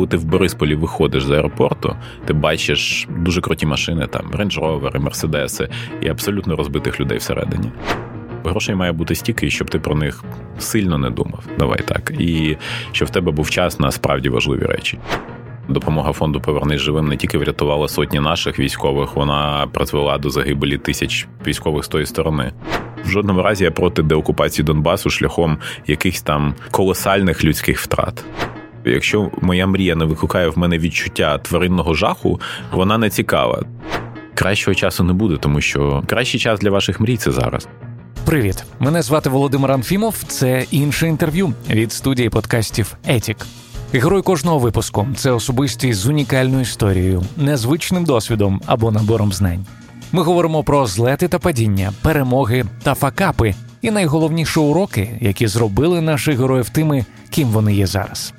коли ти в Борисполі виходиш з аеропорту, ти бачиш дуже круті машини, там Range Rover, Мерседеси і абсолютно розбитих людей всередині. Грошей має бути стільки, щоб ти про них сильно не думав. Давай так. І щоб в тебе був час на справді важливі речі. Допомога фонду Повернись живим не тільки врятувала сотні наших військових, вона призвела до загибелі тисяч військових з тої сторони. В жодному разі я проти деокупації Донбасу шляхом якихось там колосальних людських втрат. Якщо моя мрія не викликає в мене відчуття тваринного жаху, вона не цікава. Кращого часу не буде, тому що кращий час для ваших мрій це зараз. Привіт, мене звати Володимир Анфімов. Це інше інтерв'ю від студії подкастів Етік. Герой кожного випуску це особистість з унікальною історією, незвичним досвідом або набором знань. Ми говоримо про злети та падіння, перемоги та факапи, і найголовніші уроки, які зробили наших героїв тими, ким вони є зараз.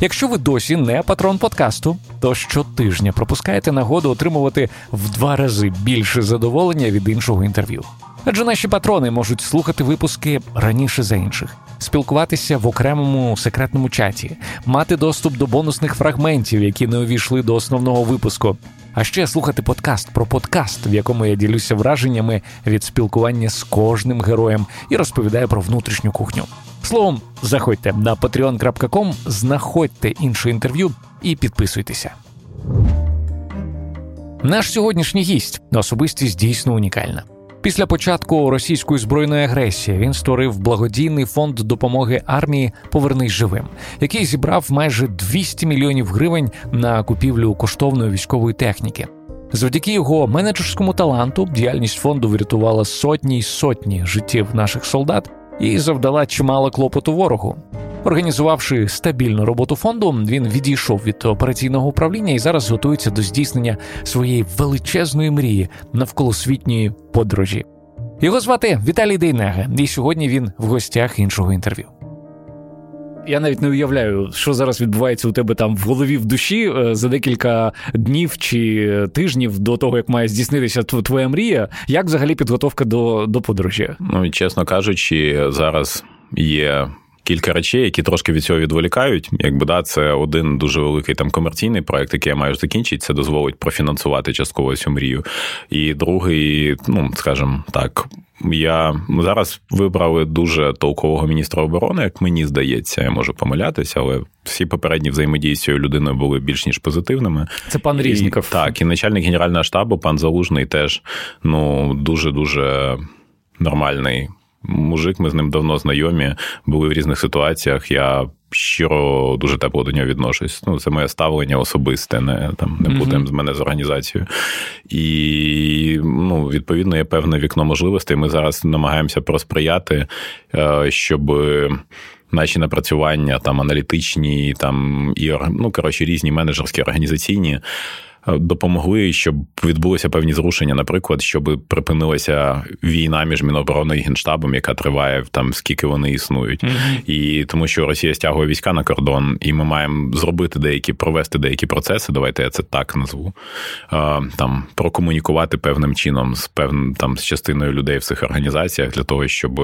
Якщо ви досі не патрон подкасту, то щотижня пропускаєте нагоду отримувати в два рази більше задоволення від іншого інтерв'ю. Адже наші патрони можуть слухати випуски раніше за інших, спілкуватися в окремому секретному чаті, мати доступ до бонусних фрагментів, які не увійшли до основного випуску. А ще слухати подкаст про подкаст, в якому я ділюся враженнями від спілкування з кожним героєм і розповідаю про внутрішню кухню. Словом, заходьте на patreon.com, знаходьте інше інтерв'ю і підписуйтеся. Наш сьогоднішній гість особистість дійсно унікальна. Після початку російської збройної агресії він створив благодійний фонд допомоги армії Повернись живим, який зібрав майже 200 мільйонів гривень на купівлю коштовної військової техніки. Завдяки його менеджерському таланту діяльність фонду врятувала сотні й сотні життів наших солдат і завдала чимало клопоту ворогу. Організувавши стабільну роботу фонду, він відійшов від операційного управління і зараз готується до здійснення своєї величезної мрії навколосвітньої подорожі. Його звати Віталій Дейнега, і сьогодні він в гостях іншого інтерв'ю. Я навіть не уявляю, що зараз відбувається у тебе там в голові в душі е, за декілька днів чи тижнів до того, як має здійснитися твоя мрія. Як взагалі підготовка до, до подорожі? Ну чесно кажучи, зараз є кілька речей, які трошки від цього відволікають. Якби да, це один дуже великий там комерційний проект, який я маю закінчити. Це дозволить профінансувати частково цю мрію. І другий, ну скажімо так. Я зараз вибрали дуже толкового міністра оборони, як мені здається, я можу помилятися, але всі попередні взаємодії з цією людиною були більш ніж позитивними. Це пан Різніков. І, так, і начальник генерального штабу, пан Залужний, теж ну дуже дуже нормальний мужик, ми з ним давно знайомі, були в різних ситуаціях. Я щиро дуже тепло до нього відношусь. Ну, це моє ставлення особисте, не там не будемо mm-hmm. з мене з організацією. І ну, відповідно є певне вікно можливостей. Ми зараз намагаємося просприяти, е, щоб. Наші напрацювання там аналітичні, там і ну коротше різні менеджерські організаційні допомогли, щоб відбулися певні зрушення, наприклад, щоб припинилася війна між Мінобороною і Генштабом, яка триває там скільки вони існують, mm-hmm. і тому, що Росія стягує війська на кордон, і ми маємо зробити деякі провести деякі процеси. Давайте я це так назву. Там прокомунікувати певним чином з певним там з частиною людей в цих організаціях для того, щоб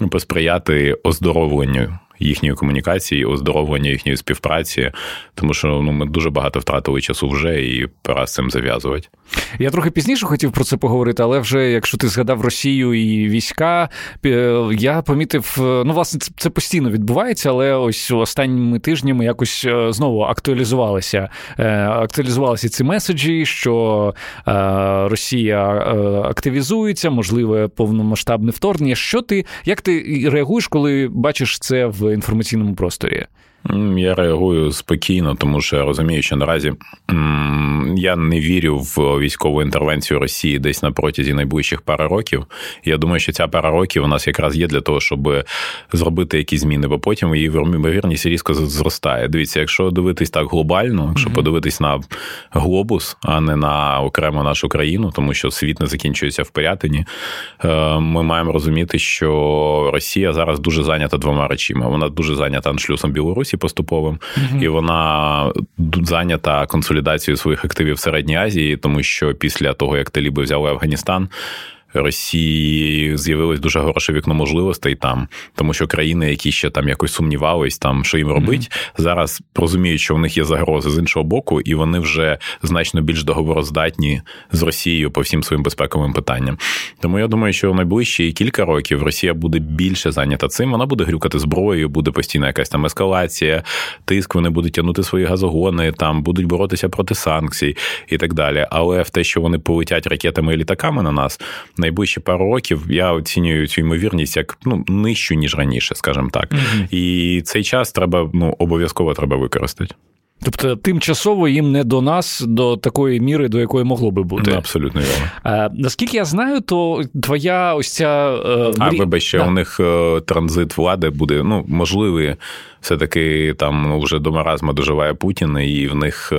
ну, посприяти оздоровленню їхньої комунікації, оздоровлення їхньої співпраці, тому що ну ми дуже багато втратили часу вже і пора з цим зав'язувати. Я трохи пізніше хотів про це поговорити, але вже якщо ти згадав Росію і війська, я помітив, ну власне, це постійно відбувається, але ось останніми тижнями якось е, знову актуалізувалися. Е, актуалізувалися ці меседжі, що е, Росія активізується, можливе повномасштабне вторгнення. Що ти як ти реагуєш, коли бачиш це в інформаційному просторі? Я реагую спокійно, тому що я розумію, що наразі я не вірю в військову інтервенцію Росії десь на протязі найближчих пари років. Я думаю, що ця пара років у нас якраз є для того, щоб зробити якісь зміни, бо потім її ймовірність різко зростає. Дивіться, якщо дивитись так глобально, якщо mm-hmm. подивитись на глобус, а не на окремо нашу країну, тому що світ не закінчується в порятині, е, ми маємо розуміти, що Росія зараз дуже зайнята двома речами. Вона дуже зайнята аншлюсом Білорусі поступовим, mm-hmm. і вона зайнята консолідацією своїх активів в Середній Азії, тому що після того, як Таліби взяли Афганістан. Росії з'явилось дуже хороше вікно можливостей там, тому що країни, які ще там якось сумнівались, там що їм робить, mm-hmm. зараз розуміють, що в них є загрози з іншого боку, і вони вже значно більш договороздатні з Росією по всім своїм безпековим питанням. Тому я думаю, що в найближчі кілька років Росія буде більше зайнята цим. Вона буде грюкати зброєю, буде постійна якась там ескалація, тиск. Вони будуть тягнути свої газогони, там будуть боротися проти санкцій і так далі. Але в те, що вони полетять ракетами і літаками на нас найближчі пару років я оцінюю цю ймовірність як ну нижчу ніж раніше, скажімо так. Mm-hmm. І цей час треба ну обов'язково треба використати. Тобто тимчасово їм не до нас до такої міри, до якої могло би бути. Абсолютно вірно. А, Наскільки я знаю, то твоя ось ця. Е, а вибач, ще да. у них е, транзит влади буде ну можливий все-таки там ну, вже до маразма доживає Путін, і в них е,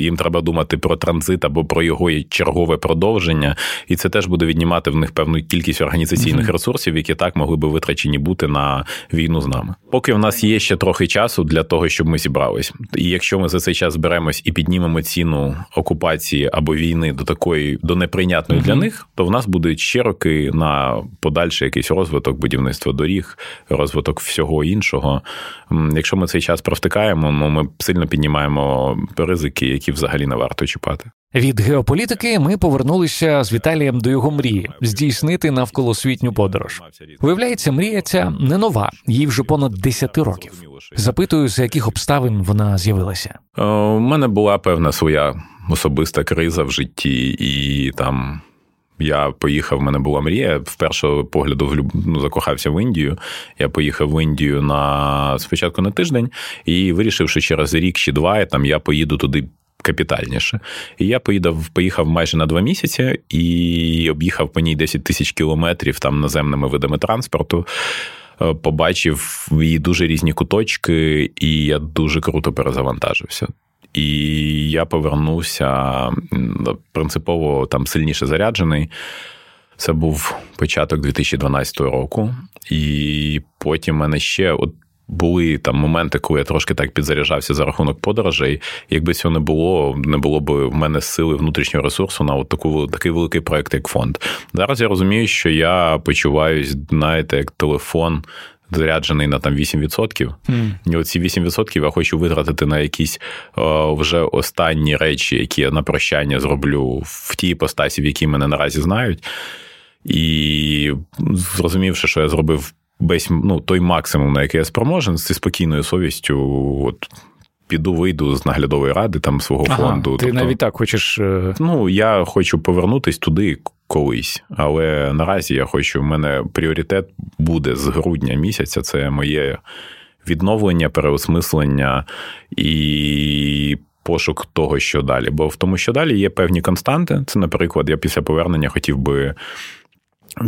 їм треба думати про транзит або про його чергове продовження, і це теж буде віднімати в них певну кількість організаційних mm-hmm. ресурсів, які так могли би витрачені бути на війну з нами. Поки в нас є ще трохи часу для того, щоб ми зібрались. І якщо ми за цей час зберемось і піднімемо ціну окупації або війни до такої до неприйнятної mm-hmm. для них, то в нас будуть ще роки на подальший якийсь розвиток будівництва доріг, розвиток всього іншого. Якщо ми цей час провтикаємо, ну ми сильно піднімаємо ризики, які взагалі не варто чіпати. Від геополітики ми повернулися з Віталієм до його мрії здійснити навколосвітню подорож. Виявляється, мрія ця не нова, їй вже понад 10 років. Запитую, з яких обставин вона з'явилася. Е, у мене була певна своя особиста криза в житті, і там я поїхав, в мене була мрія. В першого погляду ну, закохався в Індію. Я поїхав в Індію на спочатку на тиждень і вирішив, що через рік чи два там я поїду туди. Капітальніше. І я поїдав, поїхав майже на два місяці і об'їхав по ній 10 тисяч кілометрів там наземними видами транспорту. Е, побачив її дуже різні куточки, і я дуже круто перезавантажився. І я повернувся принципово там сильніше заряджений. Це був початок 2012 року, і потім в мене ще от були там моменти, коли я трошки так підзаряджався за рахунок подорожей. Якби цього не було, не було б в мене сили внутрішнього ресурсу на от таку такий великий проект, як фонд. Зараз я розумію, що я почуваюсь, знаєте, як телефон заряджений на там 8%. Mm. І оці 8% я хочу витратити на якісь о, вже останні речі, які я на прощання зроблю в тій постасі, в якій мене наразі знають. І зрозумівши, що я зробив весь ну, той максимум, на який я спроможен, зі спокійною совістю. от, Піду вийду з наглядової ради там свого ага, фонду. Ти тобто, навіть так хочеш. Е, ну, я хочу повернутись туди, колись. Але наразі я хочу, в мене пріоритет буде з грудня місяця. Це моє відновлення, переосмислення і. Пошук того, що далі. Бо в тому, що далі є певні константи. Це, наприклад, я після повернення хотів би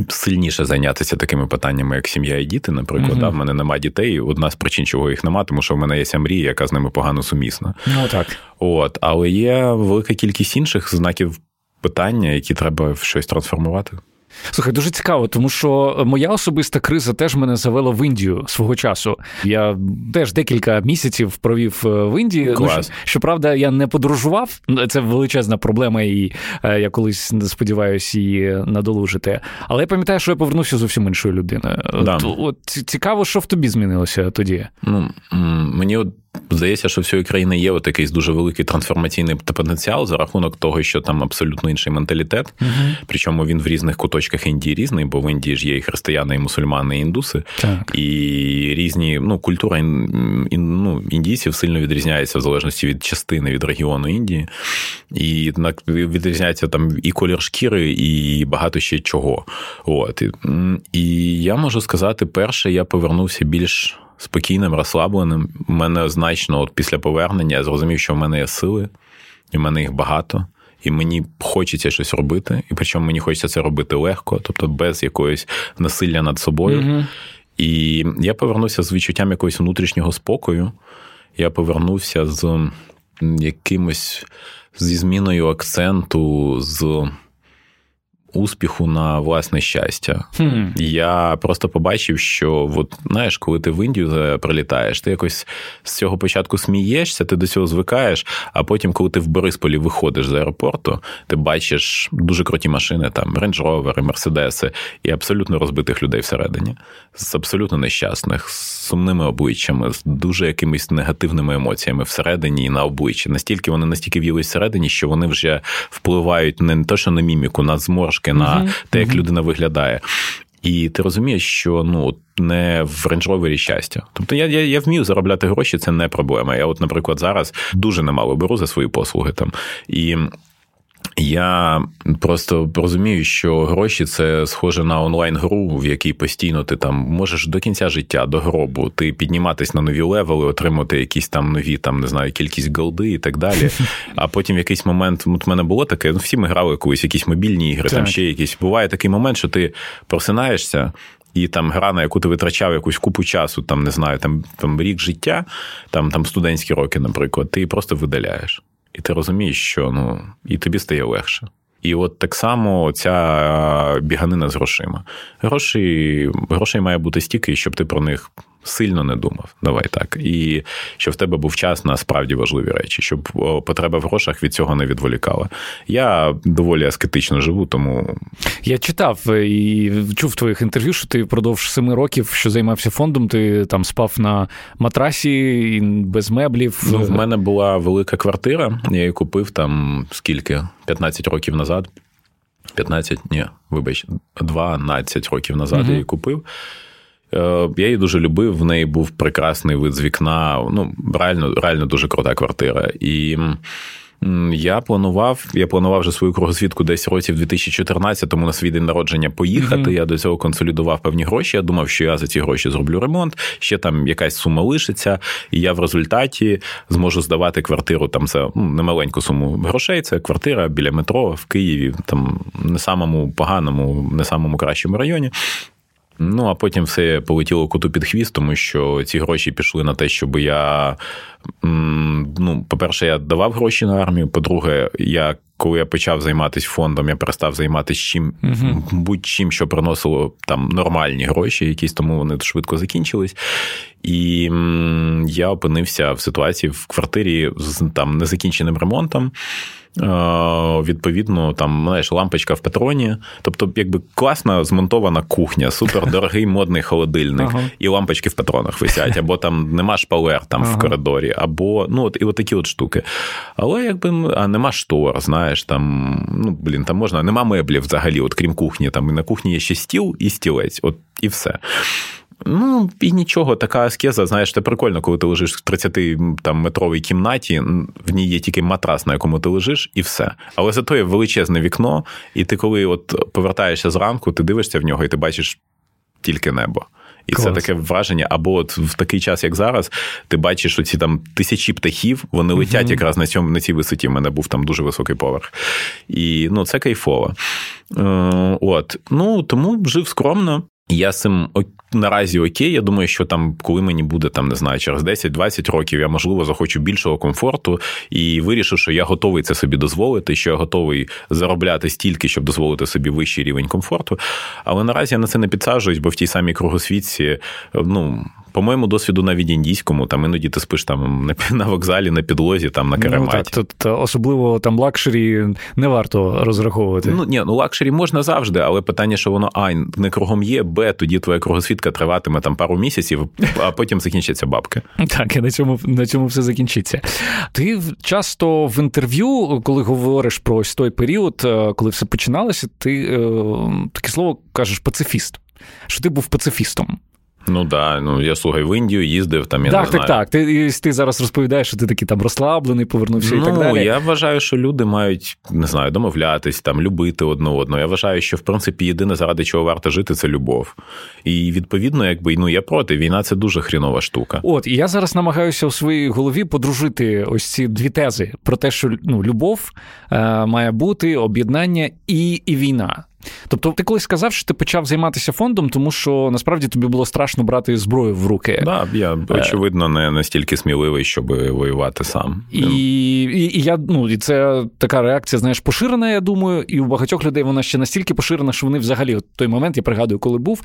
сильніше зайнятися такими питаннями, як сім'я і діти. Наприклад, mm-hmm. да, в мене немає дітей. Одна з причин, чого їх немає, тому що в мене є ця мрія, яка з ними погано сумісна. Ну так. От, але є велика кількість інших знаків питання, які треба в щось трансформувати. Слухай, дуже цікаво, тому що моя особиста криза теж мене завела в Індію свого часу. Я теж декілька місяців провів е, в Індії. Ну, Клас. Ну, щоправда, я не подорожував. Це величезна проблема, і е, я колись сподіваюся її надолужити. Але я пам'ятаю, що я повернувся зовсім іншою людиною. Да. От, от цікаво, що в тобі змінилося тоді. Ну мені от Здається, що в цієї країни є от якийсь дуже великий трансформаційний потенціал за рахунок того, що там абсолютно інший менталітет. Uh-huh. Причому він в різних куточках Індії різний, бо в Індії ж є і християни, і мусульмани, і індуси, так. і різні ну, культура ін, ну, індійців сильно відрізняється в залежності від частини від регіону Індії. І відрізняється там і колір шкіри, і багато ще чого. От. І я можу сказати, перше, я повернувся більш спокійним, розслабленим. У мене значно от після повернення я зрозумів, що в мене є сили, і в мене їх багато. І мені хочеться щось робити, і причому мені хочеться це робити легко, тобто без якоїсь насилля над собою. Mm-hmm. І я повернувся з відчуттям якогось внутрішнього спокою. Я повернувся з якимось зі зміною акценту, з успіху на власне щастя. Хм. Я просто побачив, що от, знаєш, коли ти в Індію прилітаєш, ти якось з цього початку смієшся, ти до цього звикаєш, а потім, коли ти в Борисполі виходиш з аеропорту, ти бачиш дуже круті машини, там рейндж-ровери, мерседеси і абсолютно розбитих людей всередині, з абсолютно нещасних, з сумними обличчями, з дуже якимись негативними емоціями всередині і на обличчі. Настільки вони настільки в'їлись всередині, що вони вже впливають не то, що на міміку, на зморшки, на те, як людина виглядає. І ти розумієш, що ну не в рейндж щастя. Тобто я я, я вмію заробляти гроші, це не проблема. Я, от, наприклад, зараз дуже немало беру за свої послуги там. І я просто розумію, що гроші це схоже на онлайн-гру, в якій постійно ти там можеш до кінця життя, до гробу, ти підніматись на нові левели, отримати якісь там нові, там не знаю, кількість голди і так далі. А потім в якийсь момент от в мене було таке. Ну, всі ми грали колись, якісь мобільні ігри, так. там ще якісь. Буває такий момент, що ти просинаєшся. І там гра, на яку ти витрачав якусь купу часу, там не знаю, там там рік життя, там там студентські роки, наприклад, ти просто видаляєш. І ти розумієш, що ну, і тобі стає легше. І от так само ця біганина з грошима. Гроші, Грошей має бути стільки, щоб ти про них сильно не думав. Давай так. І щоб в тебе був час на справді важливі речі, щоб потреба в грошах від цього не відволікала. Я доволі аскетично живу, тому я читав е, і чув в твоїх інтерв'ю, що ти впродовж семи років, що займався фондом, ти там спав на матрасі без меблів. Ну, в мене була велика квартира. Я її купив там скільки? 15 років назад. 15, ні, вибач, 12 років назад угу. я її купив. Е, я її дуже любив. В неї був прекрасний вид з вікна. Ну, реально, реально дуже крута квартира. І. Я планував, я планував вже свою кругосвідку десь році 2014-му на свій день народження поїхати. Mm-hmm. Я до цього консолідував певні гроші. Я думав, що я за ці гроші зроблю ремонт. Ще там якась сума лишиться, і я в результаті зможу здавати квартиру там за ну, немаленьку суму грошей. Це квартира біля метро в Києві, там не самому поганому, не самому кращому районі. Ну, а потім все полетіло коту під хвіст, тому що ці гроші пішли на те, щоб я. Ну, по-перше, я давав гроші на армію. По-друге, я коли я почав займатися фондом, я перестав займатися чим uh будь-чим, що приносило там нормальні гроші, якісь тому вони швидко закінчились. І я опинився в ситуації в квартирі з там незакінченим ремонтом. Е, відповідно, там знаєш, лампочка в патроні. Тобто, якби класна змонтована кухня, супер дорогий модний холодильник, ага. і лампочки в патронах висять, або там нема шпалер там ага. в коридорі, або ну от і от такі от штуки. Але якби а нема штор, знаєш, там ну блін, там можна, нема меблів взагалі, от крім кухні. Там і на кухні є ще стіл і стілець, от і все. Ну, і нічого, така аскеза, знаєш, це прикольно, коли ти лежиш в 30-метровій кімнаті, в ній є тільки матрас, на якому ти лежиш, і все. Але зато є величезне вікно, і ти, коли от повертаєшся зранку, ти дивишся в нього і ти бачиш тільки небо. І Клас. це таке враження. Або от в такий час, як зараз, ти бачиш оці там тисячі птахів, вони летять uh якраз на цьому на цій висоті. У мене був там дуже високий поверх. І ну, це кайфово. Е, От. Ну, тому жив скромно. Я з цим наразі окей. Я думаю, що там, коли мені буде там, не знаю, через 10-20 років, я можливо захочу більшого комфорту і вирішу, що я готовий це собі дозволити, що я готовий заробляти стільки, щоб дозволити собі вищий рівень комфорту. Але наразі я на це не підсаджуюсь, бо в тій самій кругосвітці, ну. По моєму досвіду навіть індійському, там іноді ти спиш там на вокзалі, на підлозі, там на керематі. Ну, так, тут особливо там luxury не варто розраховувати. Ну ні, ну luxury можна завжди, але питання, що воно а не кругом є, б, тоді твоя кругосвітка триватиме там пару місяців, а потім закінчаться бабки. Так, і на цьому на цьому все закінчиться. Ти часто в інтерв'ю, коли говориш про ось той період, е, коли все починалося, ти е, таке слово кажеш пацифіст. Що ти був пацифістом. Ну да, ну я слухай, в Індію їздив там. я Так, не знаю. так, так. Ти ти зараз розповідаєш, що ти такий там розслаблений, повернувся ну, і так далі. Ну, я вважаю, що люди мають не знаю, домовлятись, там любити одне одного. Я вважаю, що в принципі єдине, заради чого варто жити, це любов. І відповідно, якби ну я проти. Війна це дуже хрінова штука. От і я зараз намагаюся у своїй голові подружити ось ці дві тези про те, що ну любов е, має бути об'єднання і, і війна. Тобто, ти колись сказав, що ти почав займатися фондом, тому що насправді тобі було страшно брати зброю в руки. Так, да, я очевидно не настільки сміливий, щоб воювати сам. І і, і я ну і це така реакція, знаєш, поширена. Я думаю, і у багатьох людей вона ще настільки поширена, що вони взагалі от той момент я пригадую, коли був.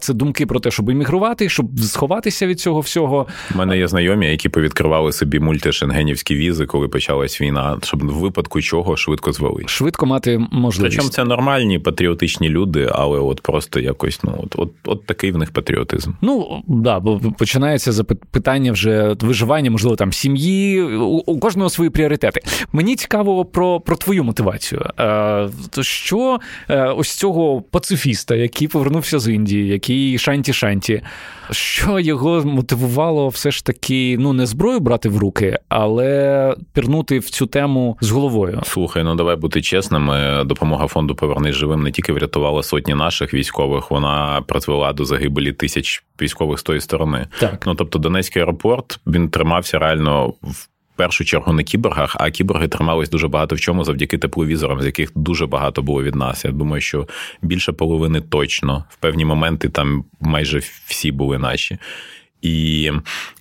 Це думки про те, щоб іммігрувати, щоб сховатися від цього всього. У мене є знайомі, які повідкривали собі мультишенгенівські візи, коли почалась війна, щоб в випадку чого швидко звели. Швидко мати можливість. Причому це нормальні патріотичні люди, але от просто якось ну от от, от такий в них патріотизм. Ну да, бо починається запитання вже виживання, можливо, там сім'ї. У, у кожного свої пріоритети. Мені цікаво про про твою мотивацію. Е, то Що е, ось цього пацифіста, який повернувся з Індії, який шанті-шанті, що його мотивувало все ж таки ну не зброю брати в руки, але пірнути в цю тему з головою. Слухай, ну давай бути чесними. Допомога фонду Повернись живим не тільки врятувала сотні наших військових, вона призвела до загибелі тисяч військових з тої сторони. Так. Ну тобто Донецький аеропорт він тримався реально в. Першу чергу на кіборгах, а кіборги тримались дуже багато в чому завдяки тепловізорам, з яких дуже багато було від нас. Я думаю, що більше половини точно в певні моменти там майже всі були наші. І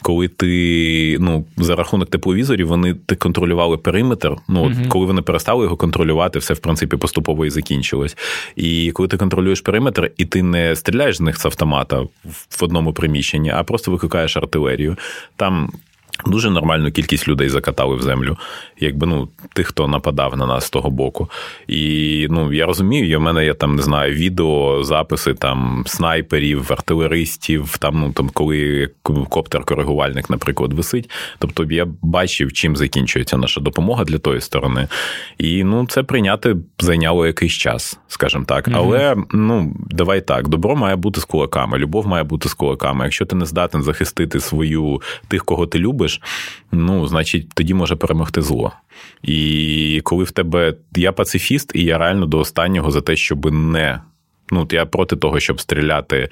коли ти ну за рахунок тепловізорів вони ти контролювали периметр. Ну от коли вони перестали його контролювати, все в принципі поступово і закінчилось. І коли ти контролюєш периметр, і ти не стріляєш з них з автомата в одному приміщенні, а просто викликаєш артилерію. Там Дуже нормальну кількість людей закатали в землю, якби ну тих, хто нападав на нас з того боку. І ну я розумію, і в мене є там не знаю відео, записи там снайперів, артилеристів, там ну там коли коптер-коригувальник, наприклад, висить. Тобто я бачив, чим закінчується наша допомога для тої сторони. І ну це прийняти зайняло якийсь час, скажімо так. Mm-hmm. Але ну давай так, добро має бути з кулаками, любов має бути з кулаками. Якщо ти не здатен захистити свою тих, кого ти любиш любиш, ну, значить, тоді може перемогти зло. І коли в тебе я пацифіст, і я реально до останнього за те, щоб не. Ну, я проти того, щоб стріляти,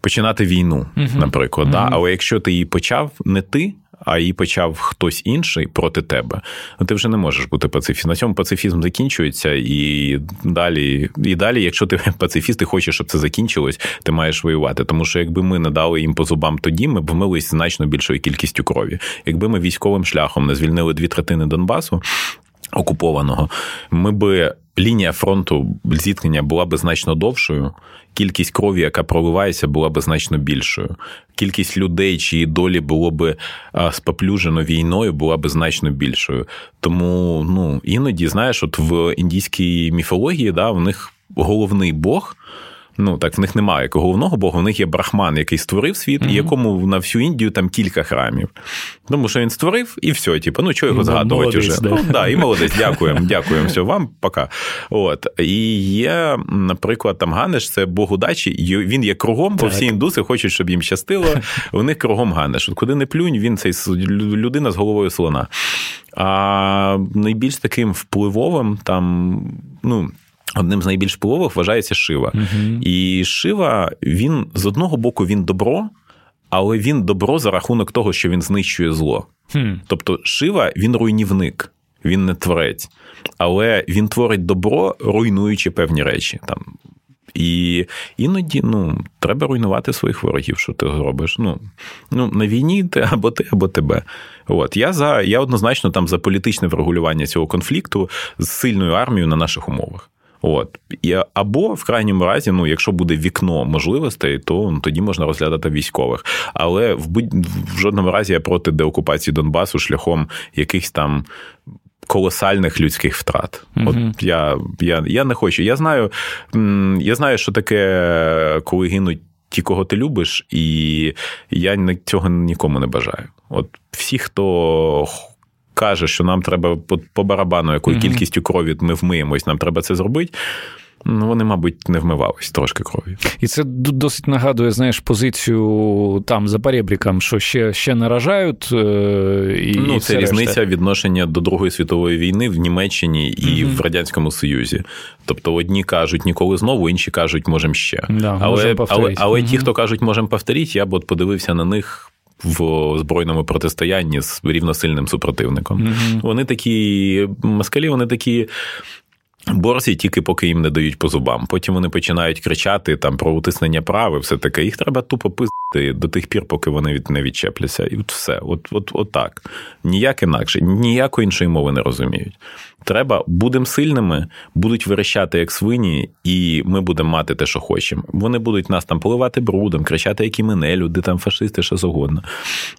починати війну, uh-huh. наприклад. Uh-huh. Да? Але якщо ти її почав, не ти, а її почав хтось інший проти тебе, ну ти вже не можеш бути пацифістом. На цьому пацифізм закінчується, і далі, і далі, якщо ти пацифіст і хочеш, щоб це закінчилось, ти маєш воювати. Тому що якби ми не дали їм по зубам тоді, ми б вмились значно більшою кількістю крові. Якби ми військовим шляхом не звільнили дві третини Донбасу окупованого, ми би лінія фронту зіткнення була би значно довшою. Кількість крові, яка проливається, була би значно більшою. Кількість людей, чиї долі було би споплюжено війною, була би значно більшою. Тому ну іноді, знаєш, от в індійській міфології да, в них головний Бог Ну так в них немає як головного бога, в них є брахман, який створив світ, mm-hmm. і якому на всю Індію там кілька храмів. Тому що він створив, і все, типу, ну чого його згадувати молодець, вже? Да. Ну, да, І молодець, дякуємо, дякуємо. Все, вам пока. От. І є, наприклад, там Ганеш, це Бог удачі, він є кругом, бо всі індуси хочуть, щоб їм щастило. У них кругом Ганеш. От Куди не плюнь, він цей людина з головою слона. А найбільш таким впливовим там, ну. Одним з найбільш впливових вважається Шива. uh І Шива, він з одного боку він добро, але він добро за рахунок того, що він знищує зло. uh Тобто, Шива він руйнівник, він не творець, але він творить добро, руйнуючи певні речі. Там. І іноді ну, треба руйнувати своїх ворогів, що ти зробиш. Ну, ну На війні ти або ти, або тебе. От Я за я однозначно там за політичне врегулювання цього конфлікту з сильною армією на наших умовах. От і або в крайньому разі, ну якщо буде вікно можливостей, то ну, тоді можна розглядати військових. Але в будь в жодному разі я проти деокупації Донбасу шляхом якихось там. Колосальних людських втрат. От я я, я не хочу. Я знаю, я знаю, що таке, коли гинуть ті, кого ти любиш, і я цього нікому не бажаю. От всі, хто каже, що нам треба по, по барабану, якою mm кількістю крові ми вмиємось, нам треба це зробити. Ну, вони, мабуть, не вмивались трошки крові. І це досить нагадує, знаєш, позицію там за перебріком, що ще ще наражають. Е, і Ну, це різниця решта. відношення до Другої світової війни в Німеччині і угу. в Радянському Союзі. Тобто одні кажуть ніколи знову, інші кажуть, можемо ще. Да, але але, але угу. ті, хто кажуть, можемо повторити, я б от подивився на них в збройному протистоянні з рівносильним супротивником. Mm-hmm. Вони такі москалі, вони такі. Борзі тільки поки їм не дають по зубам. Потім вони починають кричати там про утиснення прав і все таке. Їх треба тупо пиздити до тих пір, поки вони від не відчепляться. І от все. От, от, от так. Ніяк інакше, ніякої іншої мови не розуміють. Треба, будемо сильними, будуть верещати як свині, і ми будемо мати те, що хочемо. Вони будуть нас там поливати брудом, кричати, які ми не люди, там фашисти, що завгодно.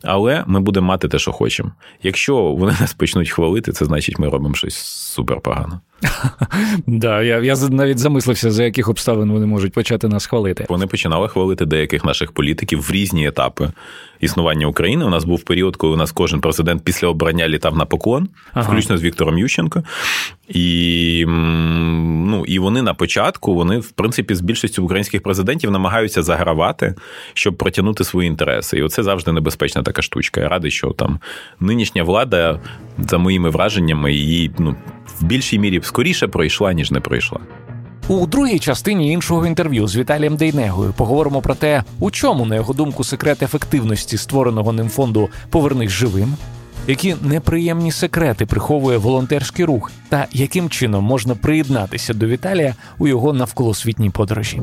Але ми будемо мати те, що хочемо. Якщо вони нас почнуть хвалити, це значить, ми робимо щось супер погано. Да, я я навіть замислився, за яких обставин вони можуть почати нас хвалити. Вони починали хвалити деяких наших політиків в різні етапи існування України. У нас був період, коли у нас кожен президент після обрання літав на поклон, ага. включно з Віктором Ющенко. І ну, і вони на початку, вони, в принципі, з більшістю українських президентів намагаються загравати, щоб протягнути свої інтереси. І оце завжди небезпечна така штучка. Я радий, що там нинішня влада, за моїми враженнями, її ну, в більшій мірі скоріше пройшла, ніж не пройшла. У другій частині іншого інтерв'ю з Віталієм Дейнегою поговоримо про те, у чому, на його думку, секрет ефективності створеного ним фонду Повернись живим, які неприємні секрети приховує волонтерський рух, та яким чином можна приєднатися до Віталія у його навколосвітній подорожі.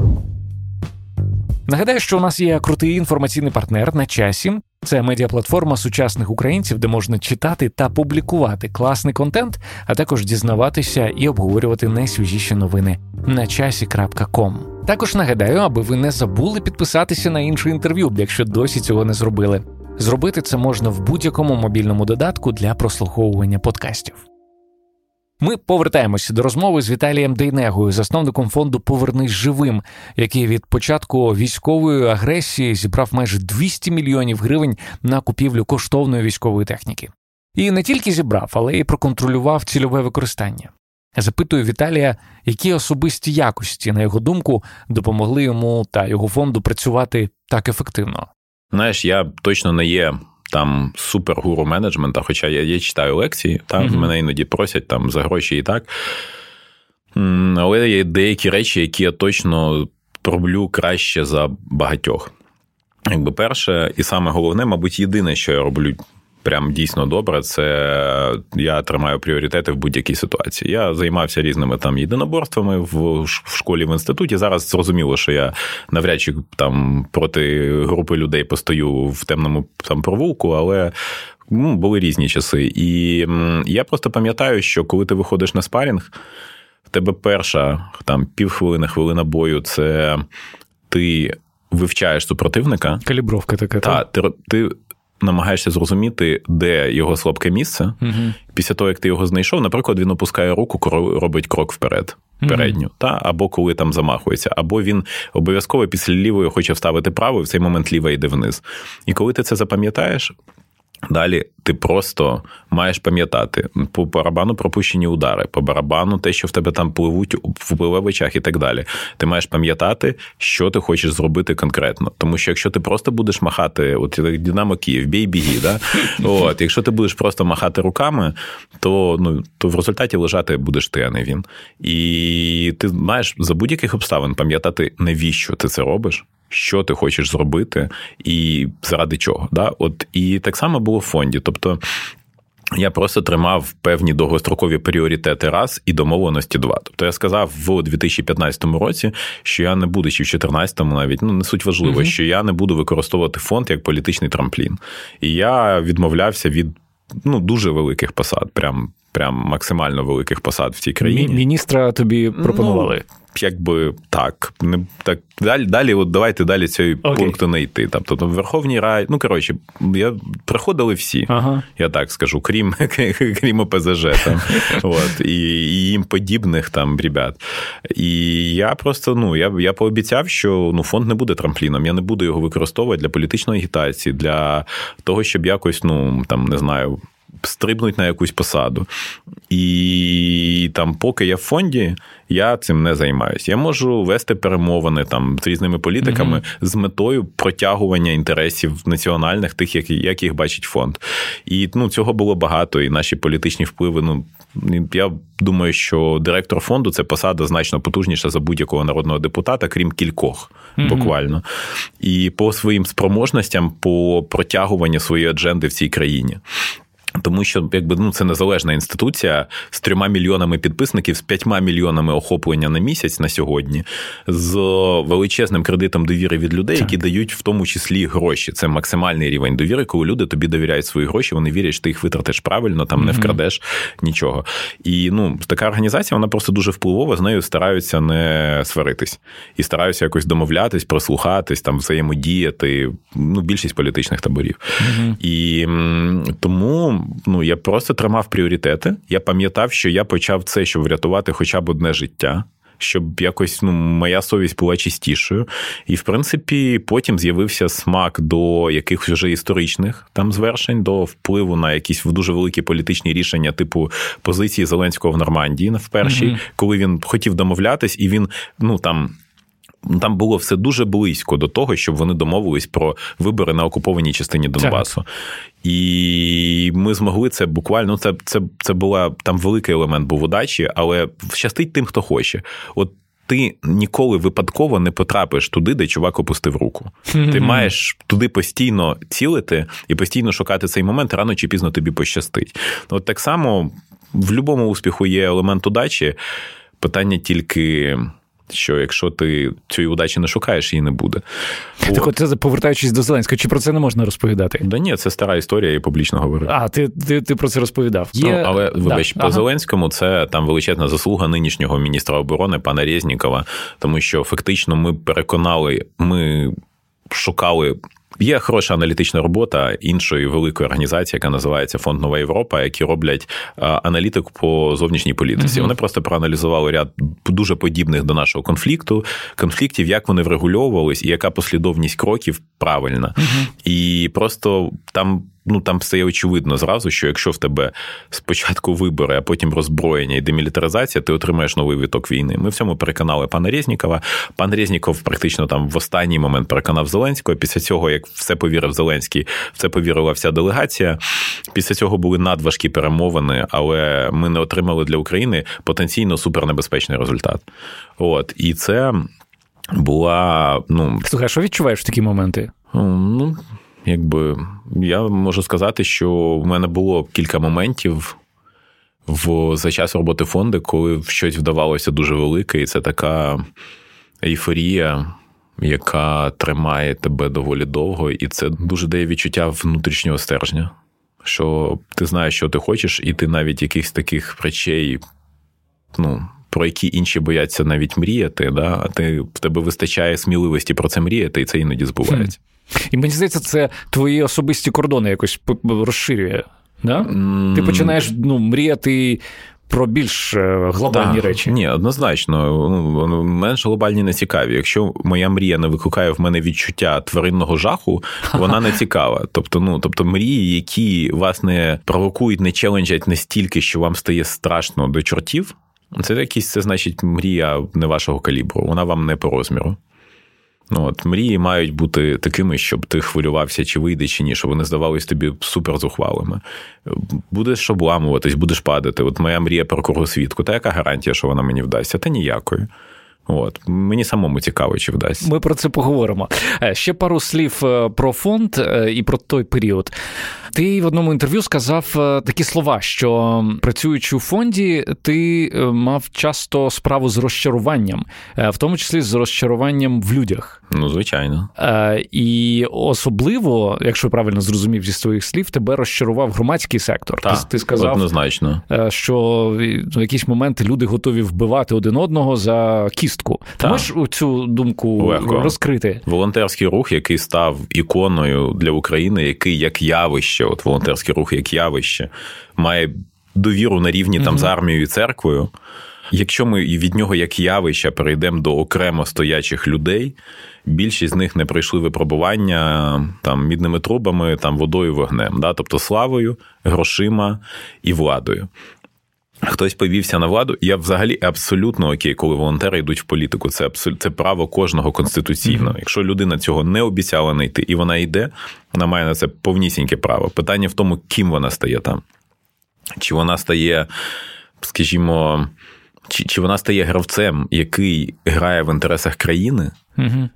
Нагадаю, що у нас є крутий інформаційний партнер на часі. Це медіаплатформа сучасних українців, де можна читати та публікувати класний контент, а також дізнаватися і обговорювати найсвіжіші новини на часі.ком. Також нагадаю, аби ви не забули підписатися на інше інтерв'ю, якщо досі цього не зробили. Зробити це можна в будь-якому мобільному додатку для прослуховування подкастів. Ми повертаємося до розмови з Віталієм Дейнегою, засновником фонду Повернись живим, який від початку військової агресії зібрав майже 200 мільйонів гривень на купівлю коштовної військової техніки. І не тільки зібрав, але й проконтролював цільове використання. Запитую Віталія, які особисті якості, на його думку, допомогли йому та його фонду працювати так ефективно. Знаєш, я точно не є там супергуру менеджмента, хоча я я читаю лекції, там mm-hmm. мене іноді просять там за гроші і так. Але є деякі речі, які я точно роблю краще за багатьох. Якби перше, і саме головне, мабуть, єдине, що я роблю прям дійсно добре, це я тримаю пріоритети в будь-якій ситуації. Я займався різними там єдиноборствами в школі в інституті. Зараз зрозуміло, що я навряд чи там проти групи людей постою в темному там провулку, але. Ну, були різні часи. І я просто пам'ятаю, що коли ти виходиш на спарінг, в тебе перша там півхвилини, хвилина бою це ти вивчаєш супротивника. Калібровка така. Та, ти, ти намагаєшся зрозуміти, де його слабке місце. Угу. Після того, як ти його знайшов, наприклад, він опускає руку, робить крок вперед. Передню, mm-hmm. та або коли там замахується, або він обов'язково після лівої хоче вставити праву, і в цей момент ліва йде вниз. І коли ти це запам'ятаєш, Далі ти просто маєш пам'ятати по барабану пропущені удари, по барабану те, що в тебе там пливуть впливе в очах і так далі. Ти маєш пам'ятати, що ти хочеш зробити конкретно. Тому що якщо ти просто будеш махати, от Динамо Київ, бій біги, да? от, якщо ти будеш просто махати руками, то ну, то в результаті лежати будеш ти, а не він. І ти маєш за будь-яких обставин пам'ятати, навіщо ти це робиш що ти хочеш зробити, і заради чого. Да? От І так само було в фонді. Тобто. Я просто тримав певні довгострокові пріоритети раз і домовленості два. Тобто я сказав в 2015 році, що я не буду, чи в 2014 навіть ну не суть важливо, uh що я не буду використовувати фонд як політичний трамплін. І я відмовлявся від ну дуже великих посад, прям прям максимально великих посад в цій країні. Міністра тобі ну, пропонували. Ну, якби так. Не так далі, далі, от давайте далі цього okay. пункту не йти. Тобто там Верховній Раді, ну коротше, я приходили всі, ага. я так скажу, крім крім ОПЗЖ там, от, і, і їм подібних там ребят. І я просто ну я я пообіцяв, що ну фонд не буде трампліном, я не буду його використовувати для політичної агітації, для того, щоб якось, ну там не знаю стрибнуть на якусь посаду. І там, поки я в фонді, я цим не займаюся. Я можу вести перемовини там з різними політиками mm-hmm. з метою протягування інтересів національних, тих, як, як їх бачить фонд. І ну, цього було багато, і наші політичні впливи. Ну я думаю, що директор фонду це посада значно потужніша за будь-якого народного депутата, крім кількох, mm-hmm. буквально. І по своїм спроможностям, по протягуванню своєї адженди в цій країні. Тому що якби ну це незалежна інституція з трьома мільйонами підписників, з п'ятьма мільйонами охоплення на місяць на сьогодні, з величезним кредитом довіри від людей, так. які дають в тому числі гроші. Це максимальний рівень довіри, коли люди тобі довіряють свої гроші, вони вірять, що ти їх витратиш правильно, там не вкрадеш нічого. І ну така організація, вона просто дуже впливова. З нею стараються не сваритись і стараються якось домовлятись, прослухатись, там взаємодіяти. Ну, більшість політичних таборів. І тому ну я просто тримав пріоритети. Я пам'ятав, що я почав це, щоб врятувати хоча б одне життя. Щоб якось ну, моя совість була чистішою. І, в принципі, потім з'явився смак до якихось вже історичних там звершень, до впливу на якісь дуже великі політичні рішення, типу позиції Зеленського в Нормандії в першій, коли він хотів домовлятись, і він ну там там було все дуже близько до того, щоб вони домовились про вибори на окупованій частині Донбасу. Так. І ми змогли це буквально. Це це, це була там великий елемент був удачі, але щастить тим, хто хоче. От ти ніколи випадково не потрапиш туди, де чувак опустив руку. Ти маєш туди постійно цілити і постійно шукати цей момент, рано чи пізно тобі пощастить. От так само в будь-якому успіху є елемент удачі. Питання тільки що якщо ти цієї удачі не шукаєш, її не буде. Так от, от повертаючись до Зеленського, чи про це не можна розповідати? Да ні, це стара історія, я публічно говорю. А, ти ти, ти про це розповідав. Ну, Є... Ну, Але вибач, да. по ага. Зеленському це там величезна заслуга нинішнього міністра оборони пана Резнікова, тому що фактично ми переконали, ми шукали Є хороша аналітична робота іншої великої організації, яка називається Фонд Нова Європа, які роблять аналітику по зовнішній політиці. Uh-huh. Вони просто проаналізували ряд дуже подібних до нашого конфлікту, конфліктів, як вони врегульовувались, і яка послідовність кроків правильна. Uh-huh. І просто там ну там все очевидно зразу, що якщо в тебе спочатку вибори, а потім роззброєння і демілітаризація, ти отримаєш новий виток війни. Ми в цьому переконали пана Резнікова. Пан Резніков практично там в останній момент переконав Зеленського. Після цього, як все повірив Зеленський, в це повірила вся делегація. Після цього були надважкі перемовини, але ми не отримали для України потенційно супернебезпечний результат. От і це була ну слухай, що відчуваєш в такі моменти? Ну якби я можу сказати, що в мене було кілька моментів в за час роботи фонду, коли щось вдавалося дуже велике, і це така ейфорія, яка тримає тебе доволі довго, і це дуже дає відчуття внутрішнього стержня. Що ти знаєш, що ти хочеш, і ти навіть якихось таких речей, ну, про які інші бояться навіть мріяти, да? а ти в тебе вистачає сміливості про це мріяти, і це іноді збувається. І мені здається, це твої особисті кордони якось розширює. Да? Mm. Ти починаєш ну, мріяти. Про більш е, глобальні так, речі. Ні, однозначно. Ну, менш глобальні не цікаві. Якщо моя мрія не викликає в мене відчуття тваринного жаху, вона не цікава. Тобто, ну тобто мрії, які вас не провокують, не челенджать настільки, що вам стає страшно до чортів, це якісь це значить мрія не вашого калібру. Вона вам не по розміру. Ну, от Мрії мають бути такими, щоб ти хвилювався, чи вийде, чи ні, щоб вони здавались тобі суперзухвалими. Будеш обламуватись, будеш падати. От моя мрія про кругосвітку. Та яка гарантія, що вона мені вдасться? Та ніякої. От мені самому цікаво, чи вдасться. Ми про це поговоримо. Е, ще пару слів е, про фонд е, і про той період. Ти в одному інтерв'ю сказав такі слова, що працюючи у фонді, ти мав часто справу з розчаруванням, в тому числі з розчаруванням в людях. Ну, звичайно. І особливо, якщо правильно зрозумів зі своїх слів, тебе розчарував громадський сектор. Так, ти, ти сказав, однозначно. що в якісь моменти люди готові вбивати один одного за кіст повістку. Ти можеш цю думку Легко. розкрити? Волонтерський рух, який став іконою для України, який як явище, от волонтерський рух як явище, має довіру на рівні там з армією і церквою. Якщо ми від нього як явища перейдемо до окремо стоячих людей, більшість з них не пройшли випробування там мідними трубами, там водою, вогнем, да? тобто славою, грошима і владою. Хтось повівся на владу. Я взагалі абсолютно окей, коли волонтери йдуть в політику. Це абсолютно це право кожного конституційно. Mm-hmm. Якщо людина цього не обіцяла не йти, і вона йде, вона має на це повнісіньке право. Питання в тому, ким вона стає там. Чи вона стає, скажімо, чи чи вона стає гравцем, який грає в інтересах країни, mm-hmm.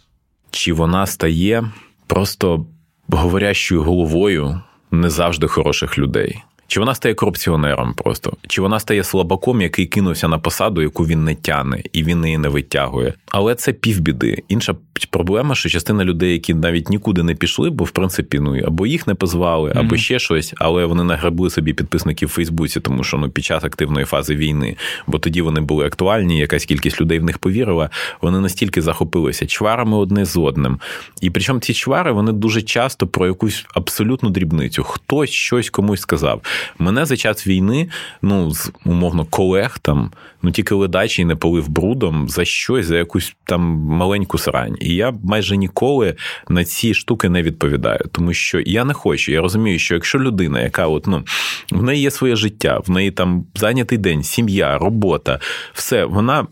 чи вона стає просто говорящою головою не завжди хороших людей Чи вона стає корупціонером просто, чи вона стає слабаком, який кинувся на посаду, яку він не тяне, і він її не витягує. Але це півбіди. Інша проблема, що частина людей, які навіть нікуди не пішли, бо в принципі ну або їх не позвали, або mm-hmm. ще щось, але вони нагребли собі підписників в Фейсбуці, тому що ну під час активної фази війни, бо тоді вони були актуальні, якась кількість людей в них повірила. Вони настільки захопилися чварами одне з одним. І причому ці чвари вони дуже часто про якусь абсолютну дрібницю. Хтось щось комусь сказав. Мене за час війни, ну з умовно колег там, ну тільки ледачий не полив брудом за щось, за якусь там маленьку срань. І я майже ніколи на ці штуки не відповідаю, тому що я не хочу. Я розумію, що якщо людина, яка от ну в неї є своє життя, в неї там зайнятий день, сім'я, робота, все вона.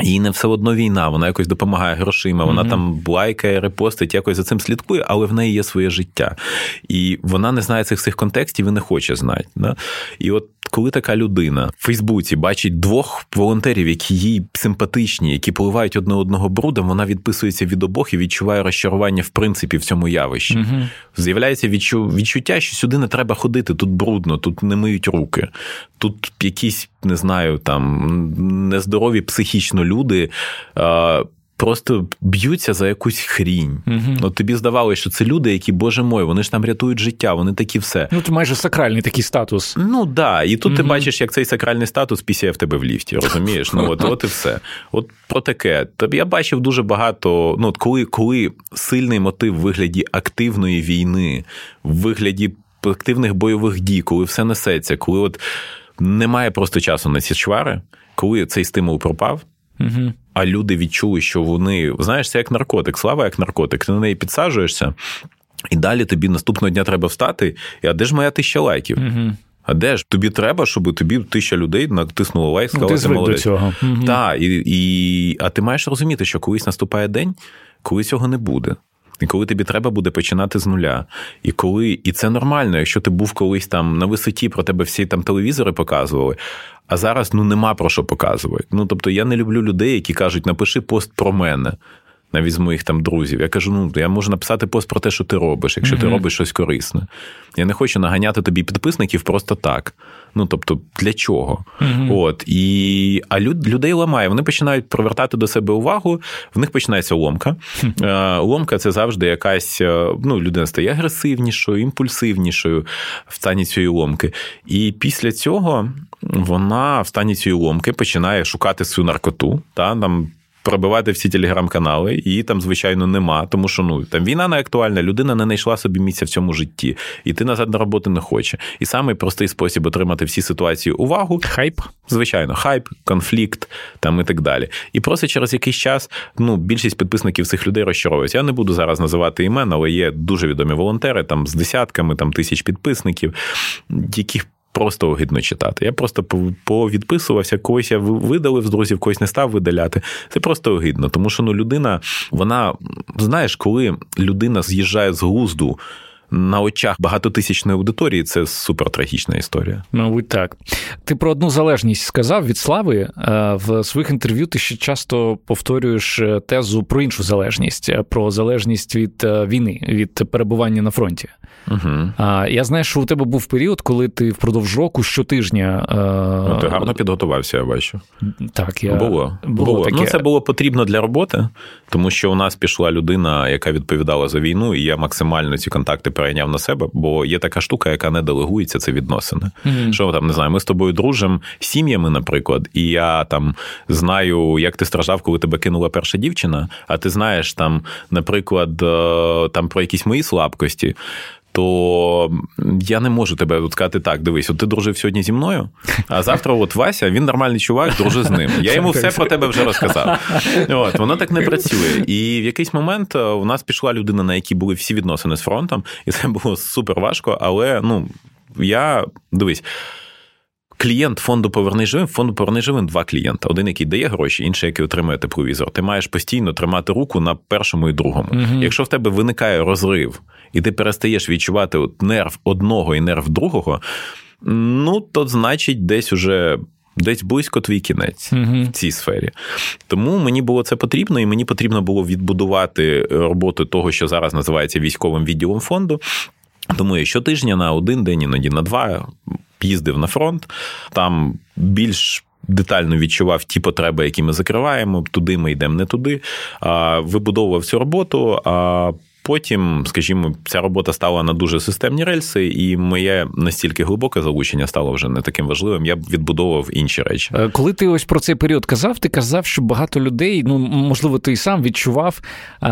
Їй не все одно війна, вона якось допомагає грошима, вона mm-hmm. там лайкає, репостить, якось за цим слідкує, але в неї є своє життя. І вона не знає цих всіх контекстів і не хоче знати. Да? І от коли така людина в Фейсбуці бачить двох волонтерів, які їй симпатичні, які поливають одне одного брудом, вона відписується від обох і відчуває розчарування в принципі в цьому явищі. Угу. З'являється відчуття, що сюди не треба ходити, тут брудно, тут не миють руки, тут якісь не знаю, там нездорові психічно люди просто б'ються за якусь хрінь. Угу. От тобі здавалося, що це люди, які, боже мой, вони ж там рятують життя, вони такі все. Ну, це майже сакральний такий статус. Ну так. Да. І тут угу. ти бачиш, як цей сакральний статус пісяє в тебе в ліфті, розумієш? Ну от от і все. От про таке. Тобі я бачив дуже багато. Ну, от коли, коли сильний мотив в вигляді активної війни, в вигляді активних бойових дій, коли все несеться, коли от немає просто часу на ці чвари, коли цей стимул пропав. Угу. А люди відчули, що вони знаєш, це як наркотик, слава як наркотик. Ти на неї підсаджуєшся, і далі тобі наступного дня треба встати. І а де ж моя тисяча лайків? Угу. А де ж тобі треба, щоб тобі тисяча людей натиснуло лайк, сказали, ну, ти молодець. до цього. Угу. Так, і, і, а ти маєш розуміти, що колись наступає день, коли цього не буде. І коли тобі треба буде починати з нуля. І коли, і це нормально, якщо ти був колись там на висоті, про тебе всі там телевізори показували, а зараз ну нема про що показувати. Ну тобто я не люблю людей, які кажуть, напиши пост про мене. Навіть з моїх там друзів. Я кажу, ну я можу написати пост про те, що ти робиш, якщо mm-hmm. ти робиш щось корисне. Я не хочу наганяти тобі підписників просто так. Ну тобто, для чого? Mm-hmm. От і а люд, людей ламає. Вони починають привертати до себе увагу. В них починається ломка. Mm-hmm. Ломка це завжди якась. Е, ну, людина стає агресивнішою, імпульсивнішою в стані цієї ломки. І після цього вона в стані цієї ломки починає шукати свою наркоту. Та там пробивати всі телеграм-канали, її там, звичайно, нема, тому що ну там війна не актуальна, людина не знайшла собі місця в цьому житті, і ти назад на роботу не хоче. І самий простий спосіб отримати всі ситуації увагу хайп, звичайно, хайп, конфлікт там і так далі. І просто через якийсь час ну, більшість підписників цих людей розчаровуються. Я не буду зараз називати імен, але є дуже відомі волонтери там з десятками там тисяч підписників, яких просто огидно читати. Я просто повідписувався, когось я видалив з друзів, когось не став видаляти. Це просто огидно. Тому що ну, людина, вона, знаєш, коли людина з'їжджає з глузду. На очах багатотисячної аудиторії це супертрагічна історія. Мабуть, так. Ти про одну залежність сказав від слави. Е, в своїх інтерв'ю ти ще часто повторюєш е, тезу про іншу залежність, е, про залежність від війни, від перебування на фронті. Угу. Я знаю, що у тебе був період, коли ти впродовж року щотижня. Ну, Ти гарно підготувався, я бачу. Так, я... Було. було. було. Таке... Ну, Це було потрібно для роботи, тому що у нас пішла людина, яка відповідала за війну, і я максимально ці контакти перейняв на себе, бо є така штука, яка не делегується, це відносини. Угу. Що там не знаю, ми з тобою дружимо сім'ями, наприклад, і я там знаю, як ти страждав, коли тебе кинула перша дівчина, а ти знаєш там, наприклад, е, там про якісь мої слабкості то я не можу тебе от сказати так, дивись, от ти дружив сьогодні зі мною, а завтра от Вася, він нормальний чувак, дружи з ним. Я йому все про тебе вже розказав. От, Воно так не працює. І в якийсь момент е, у нас пішла людина, на якій були всі відносини з фронтом, і це було супер важко, але ну, я дивись. Клієнт фонду Поверни живим, фонду Поверни живим два клієнта. Один, який дає гроші, інший, який отримує тепловізор. Ти маєш постійно тримати руку на першому і другому. Угу. Якщо в тебе виникає розрив, і ти перестаєш відчувати от нерв одного і нерв другого, ну то значить, десь уже. Десь близько твій кінець uh в цій сфері. Тому мені було це потрібно, і мені потрібно було відбудувати роботу того, що зараз називається військовим відділом фонду. Тому я щотижня на один день, іноді на два їздив на фронт, там більш. Детально відчував ті потреби, які ми закриваємо, туди ми йдемо не туди. Вибудовував цю роботу. Потім, скажімо, ця робота стала на дуже системні рельси, і моє настільки глибоке залучення стало вже не таким важливим. Я б відбудовував інші речі. Е, коли ти ось про цей період казав, ти казав, що багато людей, ну можливо, ти і сам відчував а,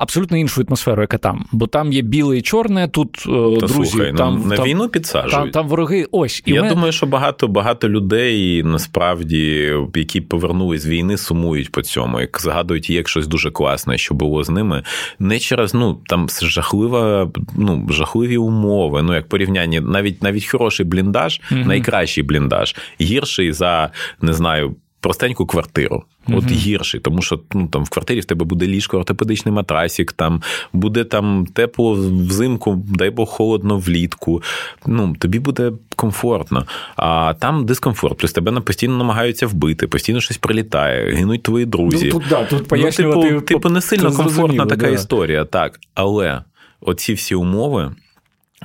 абсолютно іншу атмосферу, яка там, бо там є біле і чорне. Тут е, Та, друзі слухай, ну, там на там, війну підсаджують. Там, там вороги. Ось і я ми... думаю, що багато багато людей насправді, які повернулись з війни, сумують по цьому, як згадують як щось дуже класне, що було з ними, не через ну там жахлива, ну, жахливі умови. Ну, як порівняння, навіть навіть хороший бліндаж, mm найкращий бліндаж, гірший за не знаю. Простеньку квартиру, от гірший, тому що ну там в квартирі в тебе буде ліжко, ортопедичний матрасик, там буде там тепло взимку, дай Бог холодно влітку. Ну тобі буде комфортно. А там дискомфорт. Плюс тебе постійно намагаються вбити, постійно щось прилітає, гинуть твої друзі. Ну, тут, да, тут. Ну, типу, типу, не сильно комфортна така да. історія, так. Але оці всі умови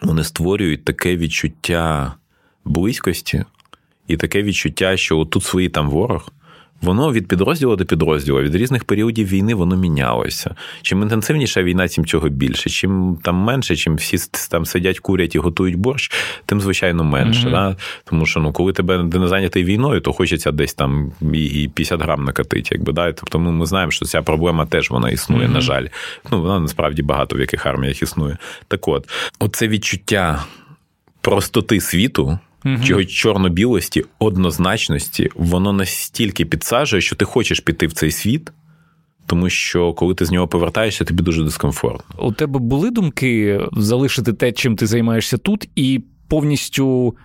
вони створюють таке відчуття близькості і таке відчуття, що тут свої там ворог. Воно від підрозділу до підрозділу, від різних періодів війни воно мінялося. Чим інтенсивніша війна, тим цього більше. Чим там менше, чим всі там сидять, курять і готують борщ, тим звичайно менше. Mm-hmm. Да? Тому що ну, коли тебе не зайнятий війною, то хочеться десь там і 50 грам накатити. Якби, да? Тобто ми, ми знаємо, що ця проблема теж вона існує, mm-hmm. на жаль. Ну, Вона насправді багато в яких арміях існує. Так от, оце відчуття простоти світу угу. чорно-білості, однозначності, воно настільки підсаджує, що ти хочеш піти в цей світ. Тому що коли ти з нього повертаєшся, тобі дуже дискомфортно. У тебе були думки залишити те, чим ти займаєшся тут, і повністю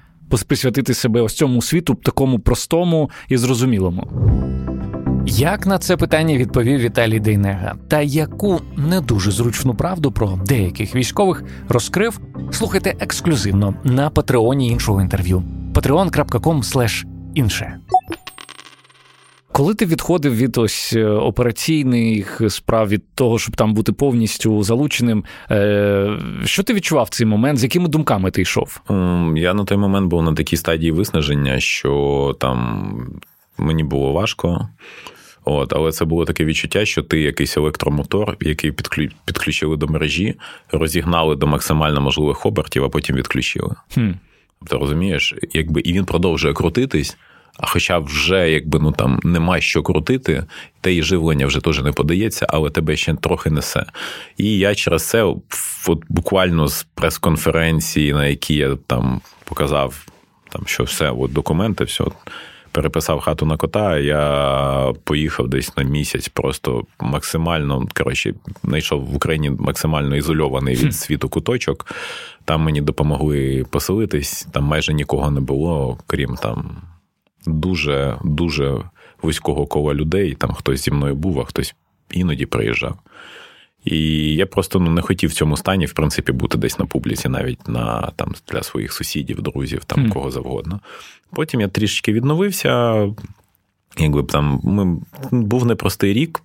присвятити себе ось цьому світу, такому простому і зрозумілому. Як на це питання відповів Віталій Дейнега, та яку не дуже зручну правду про деяких військових розкрив, слухайте ексклюзивно на патреоні іншого інтерв'ю. patreon.com інше. Коли ти відходив від ось е, операційних справ від того, щоб там бути повністю залученим, е, що ти відчував в цей момент? З якими думками ти йшов? Я на той момент був на такій стадії виснаження, що там мені було важко. От, Але це було таке відчуття, що ти якийсь електромотор, який підключили до мережі, розігнали до максимально можливих обертів, а потім відключили. Хм. Тобто, розумієш, якби і він продовжує крутитись. А хоча вже якби ну там нема що крутити, те і живлення вже теж не подається, але тебе ще трохи несе. І я через це, от буквально з прес-конференції, на якій я там показав, там що все, от документи, все переписав хату на кота. Я поїхав десь на місяць, просто максимально коротше, знайшов в Україні максимально ізольований від світу куточок. Там мені допомогли поселитись, там майже нікого не було, крім там дуже дуже вузького кола людей. Там хтось зі мною був, а хтось іноді приїжджав. І я просто ну, не хотів в цьому стані, в принципі, бути десь на публіці, навіть на там для своїх сусідів, друзів, там mm. кого завгодно. Потім я трішечки відновився. Якби там ми був непростий рік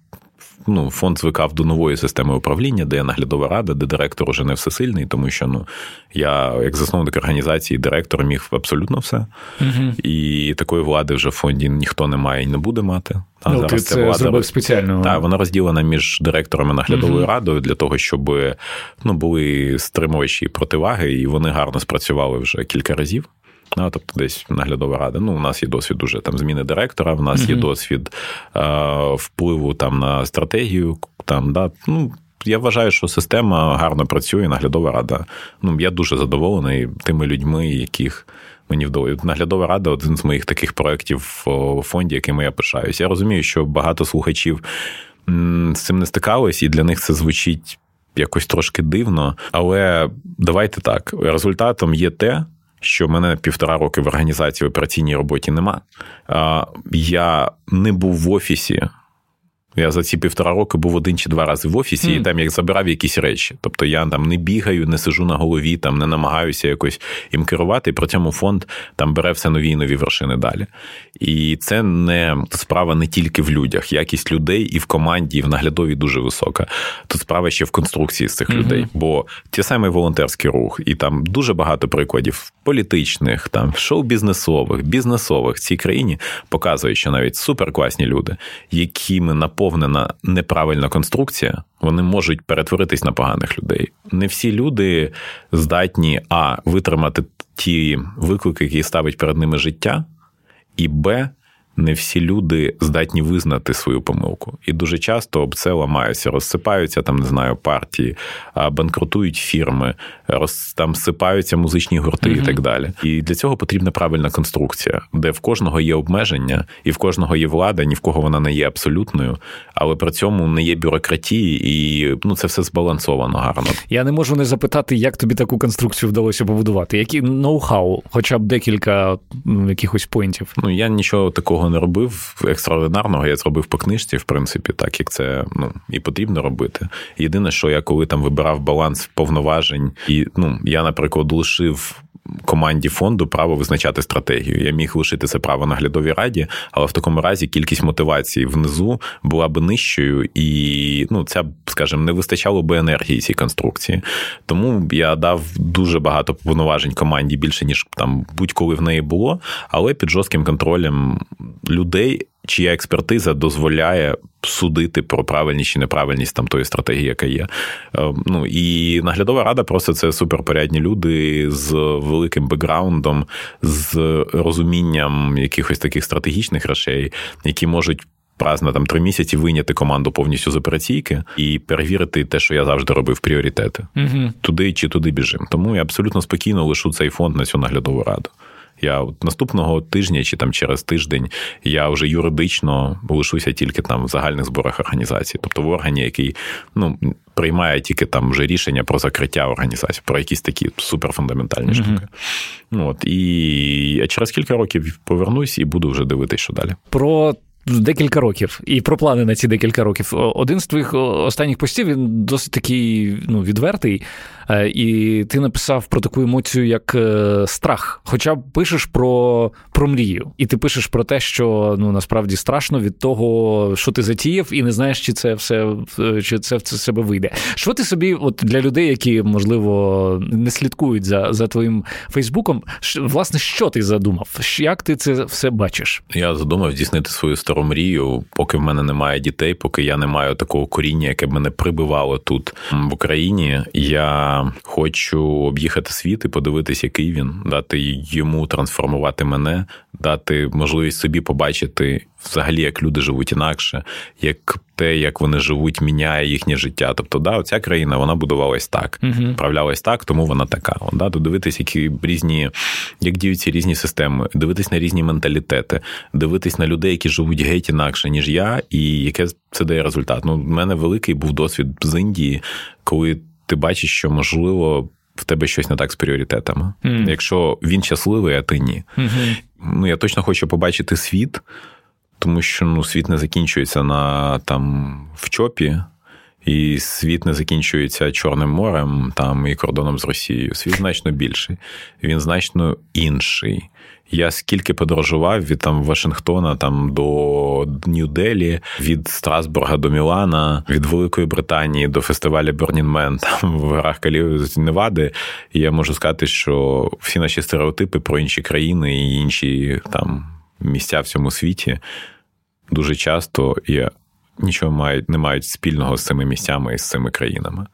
ну, фонд звикав до нової системи управління, де є наглядова рада, де директор уже не всесильний, тому що ну, я, як засновник організації, директор міг абсолютно все. Угу. І такої влади вже в фонді ніхто не має і не буде мати. А ну, зараз ти це влада зробив спеціально. Так, вона розділена між директором і наглядовою угу. радою для того, щоб ну, були стримувачі противаги, і вони гарно спрацювали вже кілька разів. Ну, Тобто, десь наглядова рада. Ну, у нас є досвід уже там зміни директора, в нас mm-hmm. є досвід е, впливу там на стратегію. Там, да, ну, Я вважаю, що система гарно працює, наглядова рада. Ну, Я дуже задоволений тими людьми, яких мені вдалося. Наглядова рада один з моїх таких проєктів у фонді, якими я пишаюся. Я розумію, що багато слухачів з цим не стикались, і для них це звучить якось трошки дивно. Але давайте так: результатом є те що мене півтора роки в організації в операційній роботі нема. Я не був в офісі Я за ці півтора роки був один чи два рази в офісі, mm. і там я забирав якісь речі. Тобто я там не бігаю, не сижу на голові, там не намагаюся якось їм керувати. І при цьому фонд там бере все нові і нові вершини далі. І це не справа не тільки в людях, якість людей і в команді, і в наглядові дуже висока. Тут справа ще в конструкції з цих mm-hmm. людей. Бо ті самий волонтерський рух, і там дуже багато прикладів політичних, там шоу-бізнесових, бізнесових в цій країні показують, що навіть суперкласні люди, якими на наповнена неправильна конструкція, вони можуть перетворитись на поганих людей. Не всі люди здатні а витримати ті виклики, які ставить перед ними життя, і б не всі люди здатні визнати свою помилку. І дуже часто об це ламаються, розсипаються там, не знаю, партії, банкрутують фірми, роз, там сипаються музичні гурти mm-hmm. і так далі. І для цього потрібна правильна конструкція, де в кожного є обмеження, і в кожного є влада, ні в кого вона не є абсолютною, але при цьому не є бюрократії, і ну це все збалансовано гарно. Я не можу не запитати, як тобі таку конструкцію вдалося побудувати. Які ноу-хау, хоча б декілька якихось поінтів. Ну я нічого такого не робив екстраординарного, я зробив по книжці, в принципі, так як це ну і потрібно робити. Єдине, що я коли там вибирав баланс повноважень, і ну я, наприклад, лишив команді фонду право визначати стратегію. Я міг лишити це право наглядовій раді, але в такому разі кількість мотивації внизу була б нижчою, і ну, це, скажімо, не вистачало би енергії цій конструкції. Тому я дав дуже багато повноважень команді більше ніж там будь-коли в неї було, але під жорстким контролем людей чия експертиза дозволяє судити про правильність чи неправильність там тої стратегії, яка є. Е, ну і наглядова рада просто це суперпорядні люди з великим бекграундом, з розумінням якихось таких стратегічних речей, які можуть. Раз на там три місяці вийняти команду повністю з операційки і перевірити те, що я завжди робив пріоритети. Угу. Туди чи туди біжим. Тому я абсолютно спокійно лишу цей фонд на цю наглядову раду. Я от наступного тижня чи там через тиждень я вже юридично лишуся тільки там в загальних зборах організації, тобто в органі, який ну. Приймає тільки там вже рішення про закриття організації, про якісь такі суперфундаментальні mm-hmm. штуки. Ну, от, І через кілька років повернусь і буду вже дивитися, що далі. Про декілька років і про плани на ці декілька років. Один з твоїх останніх постів він досить такий ну, відвертий. Е, і ти написав про таку емоцію, як е, страх. Хоча пишеш про про мрію, і ти пишеш про те, що ну насправді страшно від того, що ти затіяв, і не знаєш, чи це все чи це в себе вийде. Що ти собі, от для людей, які можливо не слідкують за за твоїм Фейсбуком, власне, що ти задумав? Як ти це все бачиш? Я задумав здійснити свою стару мрію, поки в мене немає дітей, поки я не маю такого коріння, яке б мене прибивало тут в Україні. Я хочу об'їхати світ і подивитися, який він, дати йому трансформувати мене, дати можливість собі побачити взагалі, як люди живуть інакше, як те, як вони живуть, міняє їхнє життя. Тобто, да, оця країна вона будувалась так, uh правлялась так, тому вона така. Да, Дивитись, які різні, як діються різні системи, дивитись на різні менталітети, дивитись на людей, які живуть геть інакше, ніж я, і яке це дає результат. Ну, в мене великий був досвід з Індії, коли ти бачиш, що можливо. В тебе щось не так з пріоритетами. Mm. Якщо він щасливий, а ти ні. Mm-hmm. Ну, Я точно хочу побачити світ, тому що ну, світ не закінчується на там в чопі, і світ не закінчується Чорним морем там і кордоном з Росією. Світ значно більший, він значно інший. Я скільки подорожував від там Вашингтона там до Нью-Делі, від Страсбурга до Мілана, від Великої Британії до фестивалю Man, там в горах Калів Невади. І я можу сказати, що всі наші стереотипи про інші країни і інші там місця в цьому світі дуже часто є нічого мають не мають спільного з цими місцями і з цими країнами.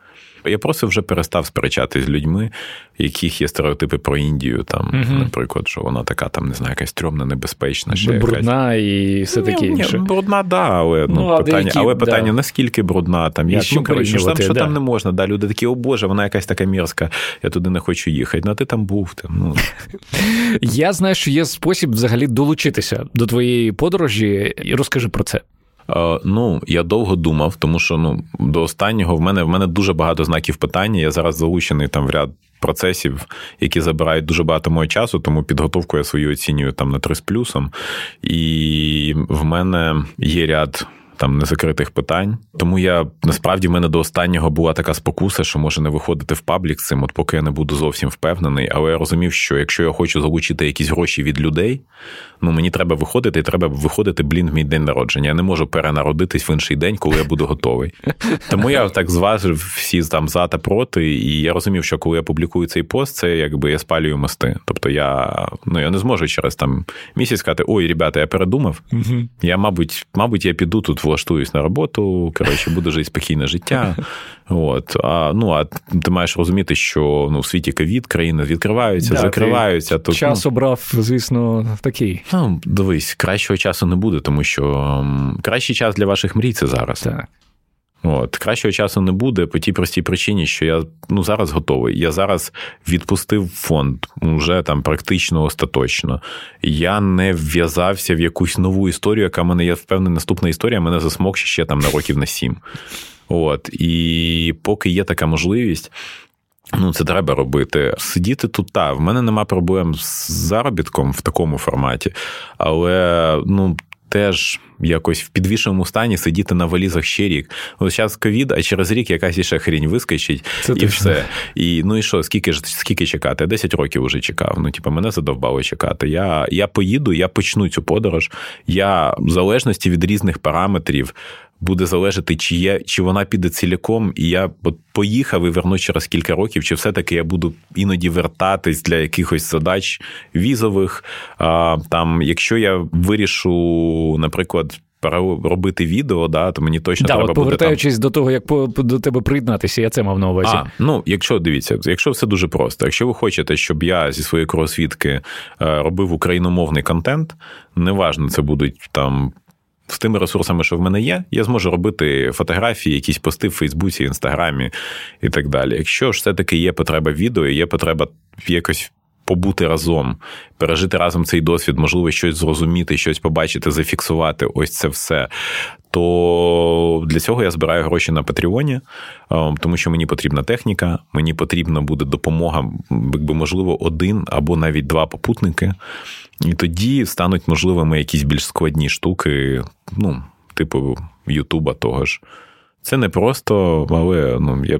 Я просто вже перестав сперечати з людьми, яких є стереотипи про Індію, там, угу. наприклад, що вона така, там, не знаю, якась стрьомна, небезпечна. ще Брудна якась... і все таке інше. Брудна, да, але ну, ну питання, які, але питання, да. наскільки брудна, там, як, ну, коротше, що, там, що да. там не можна. Да, Люди такі, о Боже, вона якась така мірська, я туди не хочу їхати. Ну, а ти там був. Там, ну. Я знаю, що є спосіб взагалі долучитися до твоєї подорожі, розкажи про це. Е, ну, я довго думав, тому що ну, до останнього в мене в мене дуже багато знаків питання. Я зараз залучений там в ряд процесів, які забирають дуже багато мого часу, тому підготовку я свою оцінюю там на 3 з плюсом. І в мене є ряд там незакритих питань. Тому я насправді в мене до останнього була така спокуса, що може не виходити в паблік цим, от поки я не буду зовсім впевнений. Але я розумів, що якщо я хочу залучити якісь гроші від людей, ну мені треба виходити, і треба виходити, блін, в мій день народження. Я не можу перенародитись в інший день, коли я буду готовий. Тому я так зважив всі там за та проти, і я розумів, що коли я публікую цей пост, це якби я спалюю мости. Тобто я ну я не зможу через там місяць сказати: ой, ребята, я передумав. Угу. Я, мабуть, мабуть, я піду тут, влаштуюсь на роботу. Коротше, буду жити спокійне життя. От а ну а ти маєш розуміти, що ну в світі ковід країни відкриваються, да, закриваються. Тут час ну, обрав, звісно, такий. Ну дивись, кращого часу не буде, тому що кращий час для ваших мрій це зараз. Так. От, Кращого часу не буде по тій простій причині, що я ну, зараз готовий. Я зараз відпустив фонд вже там практично остаточно. Я не вв'язався в якусь нову історію, яка мене, я впевнений, наступна історія мене засмокче ще там на років на сім. От, І поки є така можливість. Ну, це треба робити. Сидіти тут, та в мене нема проблем з заробітком в такому форматі, але ну теж якось в підвішеному стані сидіти на валізах ще рік. Ось зараз ковід, а через рік якась іще хрінь вискочить, Це і точно. все. І ну і що, скільки скільки чекати? Я 10 років вже чекав. Ну, типу, мене задовбало чекати. Я я поїду, я почну цю подорож. Я в залежності від різних параметрів буде залежати, чи є, чи вона піде ціляком, і я от поїхав і вернусь через кілька років, чи все-таки я буду іноді вертатись для якихось задач візових. А, Там, якщо я вирішу, наприклад. Робити відео, да, то мені точно да, треба от повертаючись там... до того, як по, до тебе приєднатися, я це мав на увазі. А, Ну, якщо дивіться, якщо все дуже просто, якщо ви хочете, щоб я зі своєї кровосвідки е, робив україномовний контент, неважно, це будуть там з тими ресурсами, що в мене є, я зможу робити фотографії, якісь пости в Фейсбуці, Інстаграмі і так далі. Якщо ж все-таки є потреба відео, є потреба якось. Побути разом, пережити разом цей досвід, можливо, щось зрозуміти, щось побачити, зафіксувати ось це все. То для цього я збираю гроші на Патреоні, ем, тому що мені потрібна техніка, мені потрібна буде допомога, якби можливо, один або навіть два попутники. І тоді стануть можливими якісь більш складні штуки, ну, типу Ютуба того ж. Це не просто, але ну, я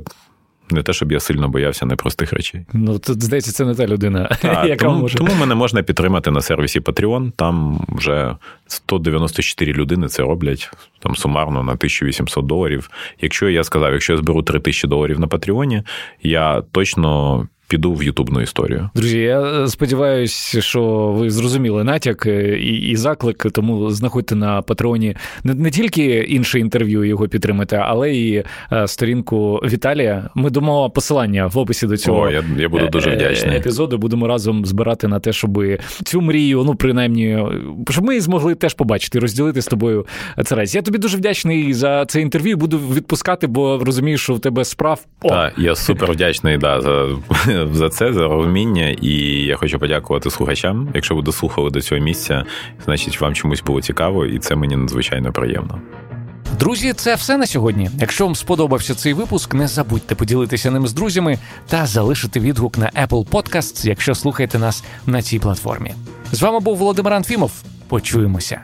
не те, щоб я сильно боявся непростих речей. Ну, тут, здається, це не та людина, а, яка тому, може. Тому мене можна підтримати на сервісі Patreon. Там вже 194 людини це роблять там сумарно на 1800 доларів. Якщо я сказав, якщо я зберу 3000 доларів на Патреоні, я точно піду в ютубну історію. Друзі, я е, сподіваюся, що ви зрозуміли натяк е, і і заклик, тому знаходьте на патреоні не, не тільки інше інтерв'ю його підтримати, але і е, сторінку Віталія. Ми дамо посилання в описі до цього. О, я я буду дуже вдячний. епізоду. Будемо разом збирати на те, щоб цю мрію, ну принаймні, щоб ми змогли теж побачити, розділити з тобою це раз. Я тобі дуже вдячний за це інтерв'ю. Буду відпускати, бо розумію, що в тебе справ. Так, я супер вдячний да, за за це, за розуміння. І я хочу подякувати слухачам. Якщо ви дослухали до цього місця, значить вам чомусь було цікаво, і це мені надзвичайно приємно. Друзі, це все на сьогодні. Якщо вам сподобався цей випуск, не забудьте поділитися ним з друзями та залишити відгук на Apple Podcasts, якщо слухаєте нас на цій платформі. З вами був Володимир Анфімов. Почуємося.